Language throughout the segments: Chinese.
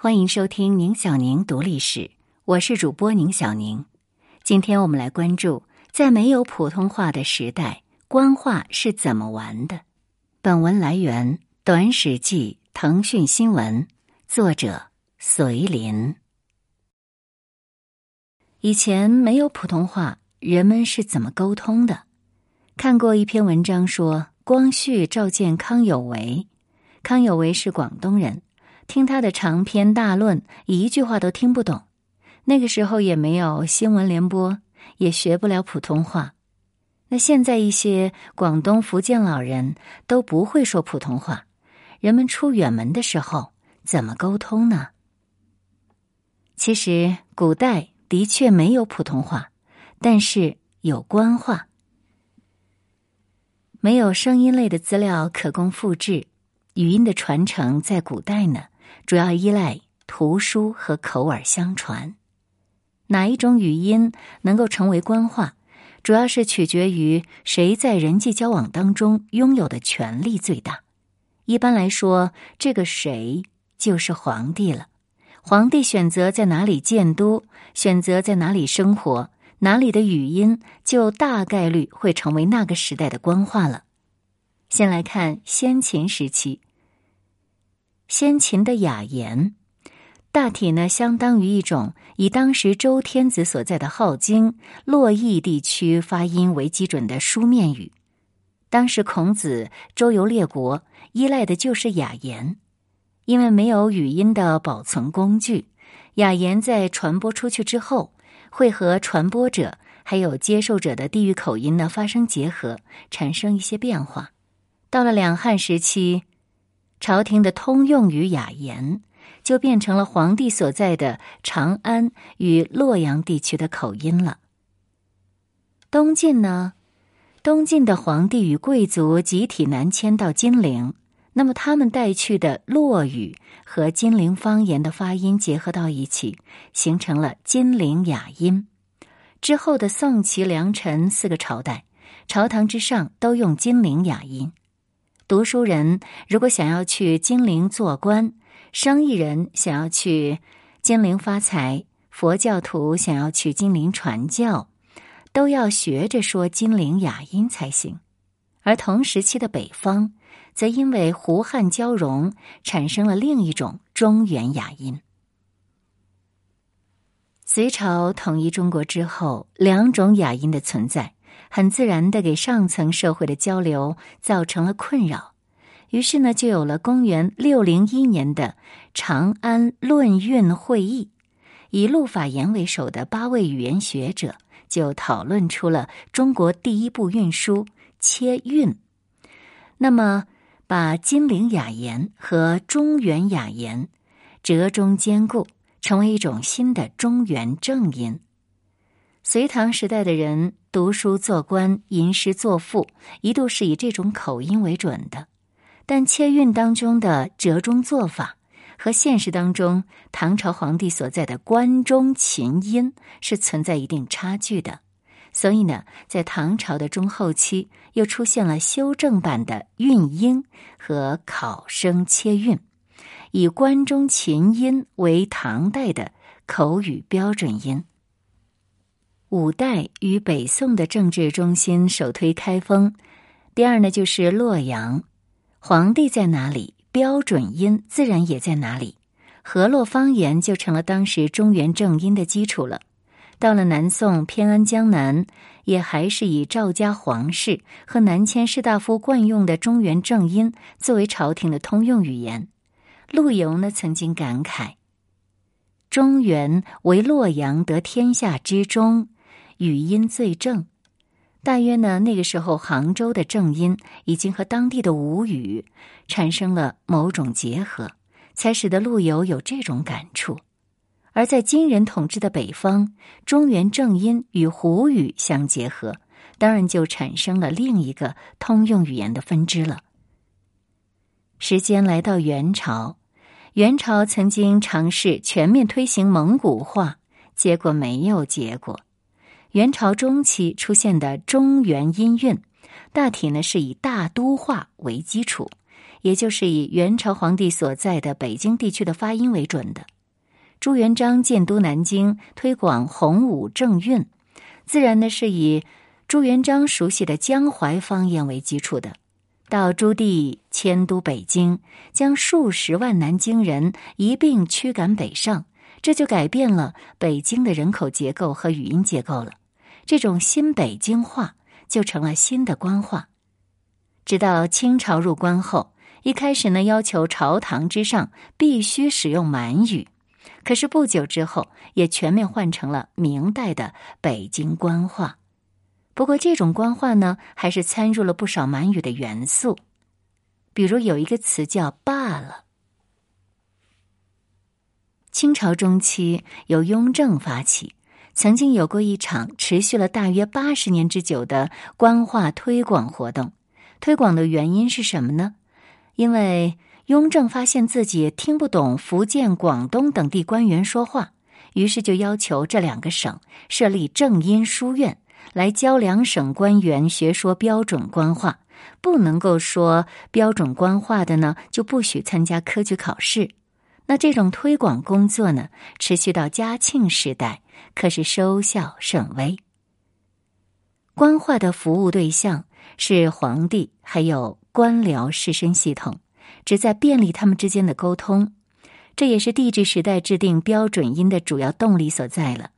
欢迎收听宁小宁读历史，我是主播宁小宁。今天我们来关注，在没有普通话的时代，官话是怎么玩的。本文来源《短史记》，腾讯新闻，作者隋林。以前没有普通话，人们是怎么沟通的？看过一篇文章说，光绪召见康有为，康有为是广东人。听他的长篇大论，一句话都听不懂。那个时候也没有新闻联播，也学不了普通话。那现在一些广东、福建老人都不会说普通话，人们出远门的时候怎么沟通呢？其实古代的确没有普通话，但是有官话。没有声音类的资料可供复制，语音的传承在古代呢。主要依赖图书和口耳相传，哪一种语音能够成为官话，主要是取决于谁在人际交往当中拥有的权力最大。一般来说，这个谁就是皇帝了。皇帝选择在哪里建都，选择在哪里生活，哪里的语音就大概率会成为那个时代的官话了。先来看先秦时期。先秦的雅言，大体呢相当于一种以当时周天子所在的镐京、洛邑地区发音为基准的书面语。当时孔子周游列国，依赖的就是雅言，因为没有语音的保存工具，雅言在传播出去之后，会和传播者还有接受者的地域口音呢发生结合，产生一些变化。到了两汉时期。朝廷的通用语雅言，就变成了皇帝所在的长安与洛阳地区的口音了。东晋呢，东晋的皇帝与贵族集体南迁到金陵，那么他们带去的洛语和金陵方言的发音结合到一起，形成了金陵雅音。之后的宋、齐、梁、陈四个朝代，朝堂之上都用金陵雅音。读书人如果想要去金陵做官，生意人想要去金陵发财，佛教徒想要去金陵传教，都要学着说金陵雅音才行。而同时期的北方，则因为胡汉交融，产生了另一种中原雅音。隋朝统一中国之后，两种雅音的存在。很自然的给上层社会的交流造成了困扰，于是呢，就有了公元六零一年的长安论韵会议，以陆法言为首的八位语言学者就讨论出了中国第一部韵书《切韵》，那么把金陵雅言和中原雅言折中兼顾，成为一种新的中原正音。隋唐时代的人读书做官、吟诗作赋，一度是以这种口音为准的。但切韵当中的折中做法和现实当中唐朝皇帝所在的关中琴音是存在一定差距的。所以呢，在唐朝的中后期，又出现了修正版的韵音和考生切韵，以关中琴音为唐代的口语标准音。五代与北宋的政治中心首推开封，第二呢就是洛阳，皇帝在哪里，标准音自然也在哪里，河洛方言就成了当时中原正音的基础了。到了南宋偏安江南，也还是以赵家皇室和南迁士大夫惯用的中原正音作为朝廷的通用语言。陆游呢曾经感慨：“中原为洛阳得天下之中。”语音最正，大约呢，那个时候杭州的正音已经和当地的吴语产生了某种结合，才使得陆游有这种感触。而在金人统治的北方，中原正音与胡语相结合，当然就产生了另一个通用语言的分支了。时间来到元朝，元朝曾经尝试全面推行蒙古化，结果没有结果。元朝中期出现的中原音韵，大体呢是以大都话为基础，也就是以元朝皇帝所在的北京地区的发音为准的。朱元璋建都南京，推广洪武正韵，自然呢是以朱元璋熟悉的江淮方言为基础的。到朱棣迁都北京，将数十万南京人一并驱赶北上，这就改变了北京的人口结构和语音结构了。这种新北京话就成了新的官话。直到清朝入关后，一开始呢要求朝堂之上必须使用满语，可是不久之后也全面换成了明代的北京官话。不过，这种官话呢，还是掺入了不少满语的元素，比如有一个词叫“罢了”。清朝中期，由雍正发起，曾经有过一场持续了大约八十年之久的官话推广活动。推广的原因是什么呢？因为雍正发现自己听不懂福建、广东等地官员说话，于是就要求这两个省设立正音书院。来教两省官员学说标准官话，不能够说标准官话的呢，就不许参加科举考试。那这种推广工作呢，持续到嘉庆时代，可是收效甚微。官话的服务对象是皇帝，还有官僚士绅系统，旨在便利他们之间的沟通。这也是帝制时代制定标准音的主要动力所在了。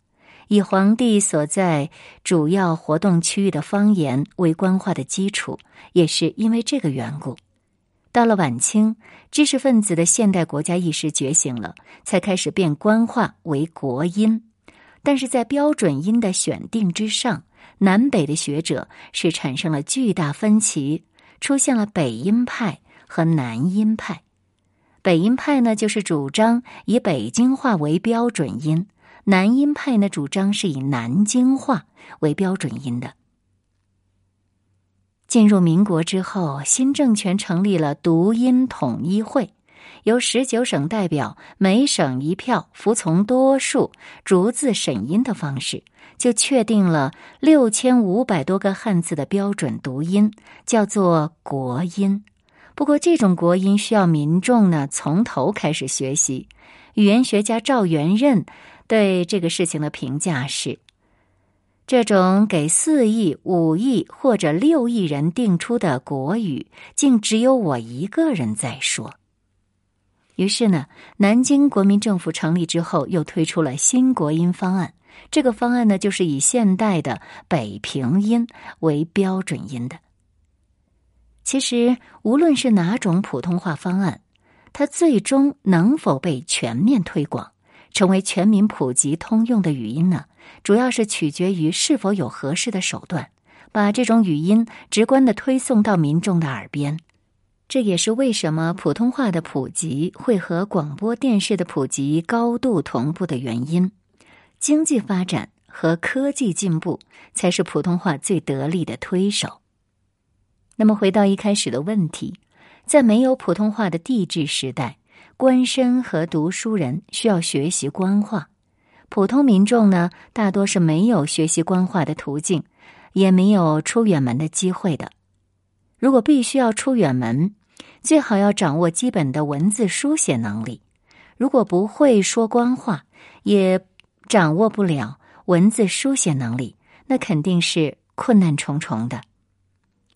以皇帝所在主要活动区域的方言为官话的基础，也是因为这个缘故。到了晚清，知识分子的现代国家意识觉醒了，才开始变官话为国音。但是在标准音的选定之上，南北的学者是产生了巨大分歧，出现了北音派和南音派。北音派呢，就是主张以北京话为标准音。南音派呢，主张是以南京话为标准音的。进入民国之后，新政权成立了读音统一会，由十九省代表每省一票，服从多数，逐字审音的方式，就确定了六千五百多个汉字的标准读音，叫做国音。不过，这种国音需要民众呢从头开始学习。语言学家赵元任。对这个事情的评价是：这种给四亿、五亿或者六亿人定出的国语，竟只有我一个人在说。于是呢，南京国民政府成立之后，又推出了新国音方案。这个方案呢，就是以现代的北平音为标准音的。其实，无论是哪种普通话方案，它最终能否被全面推广？成为全民普及通用的语音呢，主要是取决于是否有合适的手段，把这种语音直观的推送到民众的耳边。这也是为什么普通话的普及会和广播电视的普及高度同步的原因。经济发展和科技进步才是普通话最得力的推手。那么，回到一开始的问题，在没有普通话的帝制时代。官绅和读书人需要学习官话，普通民众呢，大多是没有学习官话的途径，也没有出远门的机会的。如果必须要出远门，最好要掌握基本的文字书写能力。如果不会说官话，也掌握不了文字书写能力，那肯定是困难重重的。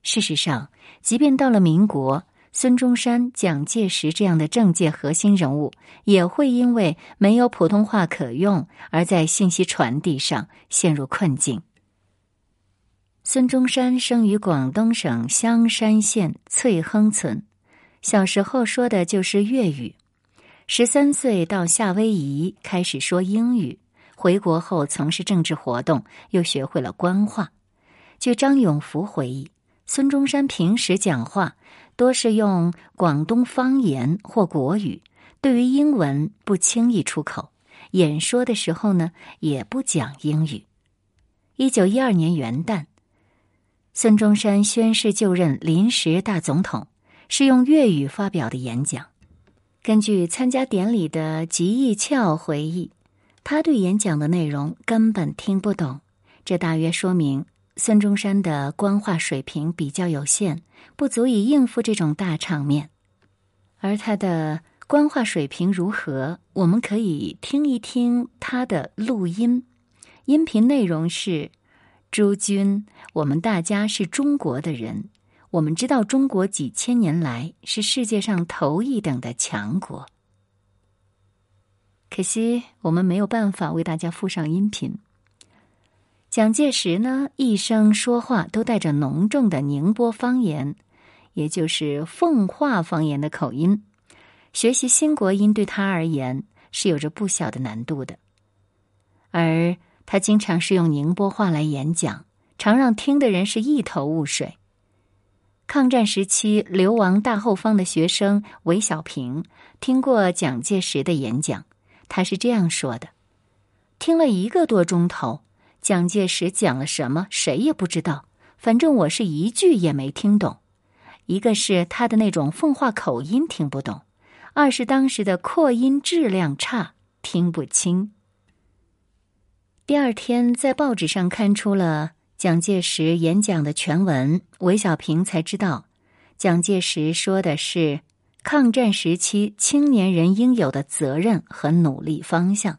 事实上，即便到了民国。孙中山、蒋介石这样的政界核心人物，也会因为没有普通话可用，而在信息传递上陷入困境。孙中山生于广东省香山县翠亨村，小时候说的就是粤语。十三岁到夏威夷开始说英语，回国后从事政治活动，又学会了官话。据张永福回忆，孙中山平时讲话。多是用广东方言或国语，对于英文不轻易出口。演说的时候呢，也不讲英语。一九一二年元旦，孙中山宣誓就任临时大总统，是用粤语发表的演讲。根据参加典礼的吉义翘回忆，他对演讲的内容根本听不懂，这大约说明。孙中山的官话水平比较有限，不足以应付这种大场面。而他的官话水平如何？我们可以听一听他的录音。音频内容是：诸君，我们大家是中国的人，我们知道中国几千年来是世界上头一等的强国。可惜我们没有办法为大家附上音频。蒋介石呢，一生说话都带着浓重的宁波方言，也就是奉化方言的口音。学习新国音对他而言是有着不小的难度的，而他经常是用宁波话来演讲，常让听的人是一头雾水。抗战时期流亡大后方的学生韦小平听过蒋介石的演讲。他是这样说的：“听了一个多钟头，蒋介石讲了什么，谁也不知道。反正我是一句也没听懂。一个是他的那种奉化口音听不懂，二是当时的扩音质量差，听不清。”第二天在报纸上看出了蒋介石演讲的全文，韦小平才知道，蒋介石说的是。抗战时期青年人应有的责任和努力方向，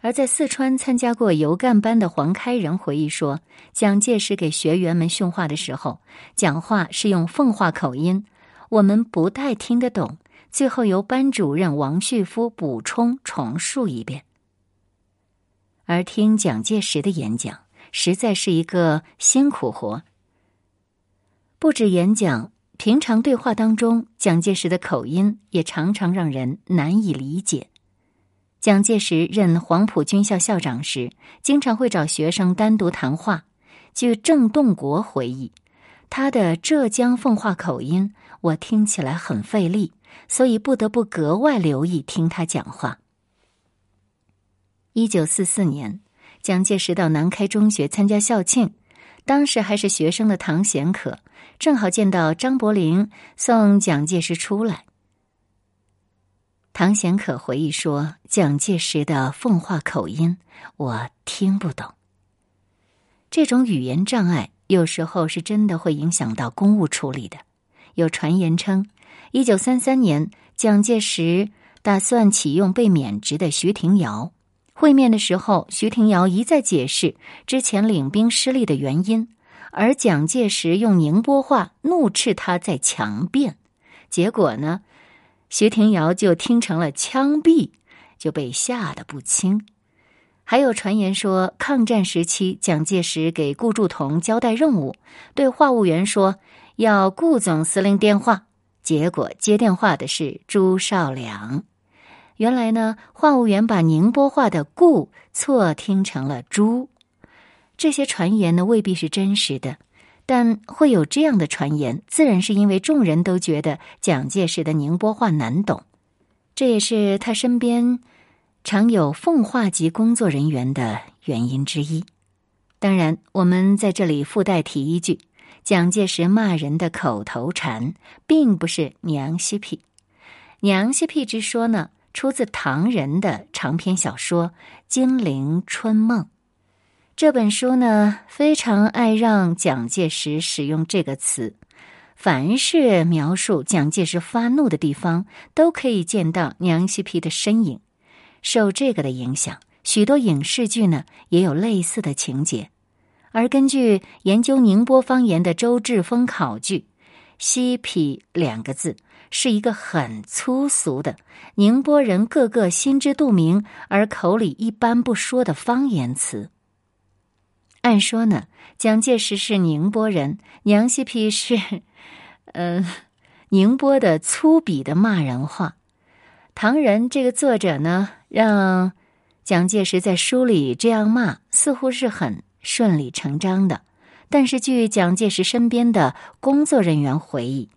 而在四川参加过油干班的黄开仁回忆说，蒋介石给学员们训话的时候，讲话是用奉化口音，我们不太听得懂，最后由班主任王旭夫补充重述一遍。而听蒋介石的演讲，实在是一个辛苦活，不止演讲。平常对话当中，蒋介石的口音也常常让人难以理解。蒋介石任黄埔军校校长时，经常会找学生单独谈话。据郑洞国回忆，他的浙江奉化口音，我听起来很费力，所以不得不格外留意听他讲话。一九四四年，蒋介石到南开中学参加校庆。当时还是学生的唐贤可，正好见到张伯苓送蒋介石出来。唐贤可回忆说：“蒋介石的奉化口音我听不懂。这种语言障碍有时候是真的会影响到公务处理的。有传言称，一九三三年蒋介石打算启用被免职的徐廷瑶。”会面的时候，徐廷瑶一再解释之前领兵失利的原因，而蒋介石用宁波话怒斥他在强辩，结果呢，徐廷瑶就听成了枪毙，就被吓得不轻。还有传言说，抗战时期蒋介石给顾祝同交代任务，对话务员说要顾总司令电话，结果接电话的是朱绍良。原来呢，话务员把宁波话的“故”错听成了“猪”，这些传言呢未必是真实的，但会有这样的传言，自然是因为众人都觉得蒋介石的宁波话难懂，这也是他身边常有奉化籍工作人员的原因之一。当然，我们在这里附带提一句：蒋介石骂人的口头禅，并不是“娘西屁”，“娘西屁”之说呢。出自唐人的长篇小说《金陵春梦》这本书呢，非常爱让蒋介石使用这个词。凡是描述蒋介石发怒的地方，都可以见到娘西皮的身影。受这个的影响，许多影视剧呢也有类似的情节。而根据研究宁波方言的周志峰考据，“嬉皮”两个字。是一个很粗俗的宁波人个个心知肚明而口里一般不说的方言词。按说呢，蒋介石是宁波人，娘西皮是，呃，宁波的粗鄙的骂人话。唐人这个作者呢，让蒋介石在书里这样骂，似乎是很顺理成章的。但是据蒋介石身边的工作人员回忆。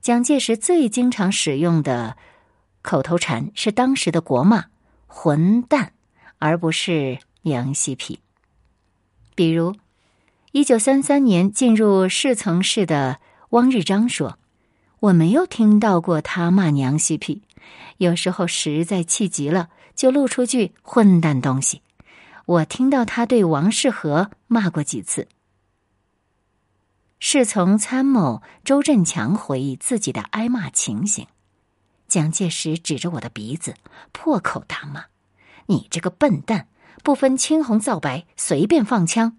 蒋介石最经常使用的口头禅是当时的国骂“混蛋”，而不是“娘西皮”。比如，一九三三年进入侍从室的汪日章说：“我没有听到过他骂娘西皮，有时候实在气急了，就露出句‘混蛋东西’。我听到他对王世和骂过几次。”侍从参谋周振强回忆自己的挨骂情形，蒋介石指着我的鼻子，破口大骂：“你这个笨蛋，不分青红皂白，随便放枪！”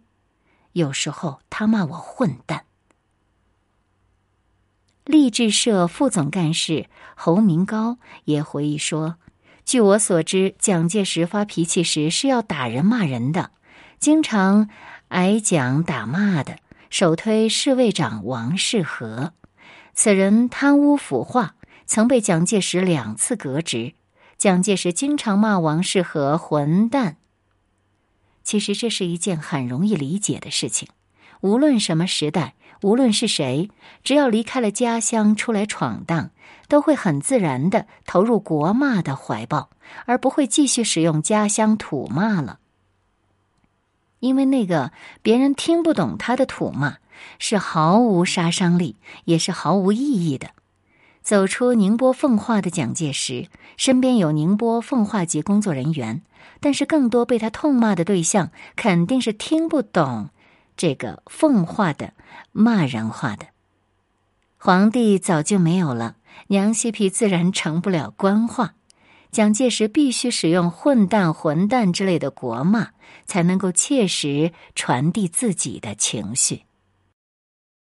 有时候他骂我混蛋。励志社副总干事侯明高也回忆说：“据我所知，蒋介石发脾气时是要打人骂人的，经常挨讲打骂的。首推侍卫长王世和，此人贪污腐化，曾被蒋介石两次革职。蒋介石经常骂王世和混蛋。其实这是一件很容易理解的事情，无论什么时代。”无论是谁，只要离开了家乡出来闯荡，都会很自然的投入国骂的怀抱，而不会继续使用家乡土骂了。因为那个别人听不懂他的土骂，是毫无杀伤力，也是毫无意义的。走出宁波奉化的蒋介石，身边有宁波奉化籍工作人员，但是更多被他痛骂的对象，肯定是听不懂。这个奉化的骂人话的皇帝早就没有了，娘西皮自然成不了官话。蒋介石必须使用“混蛋”“混蛋”之类的国骂，才能够切实传递自己的情绪。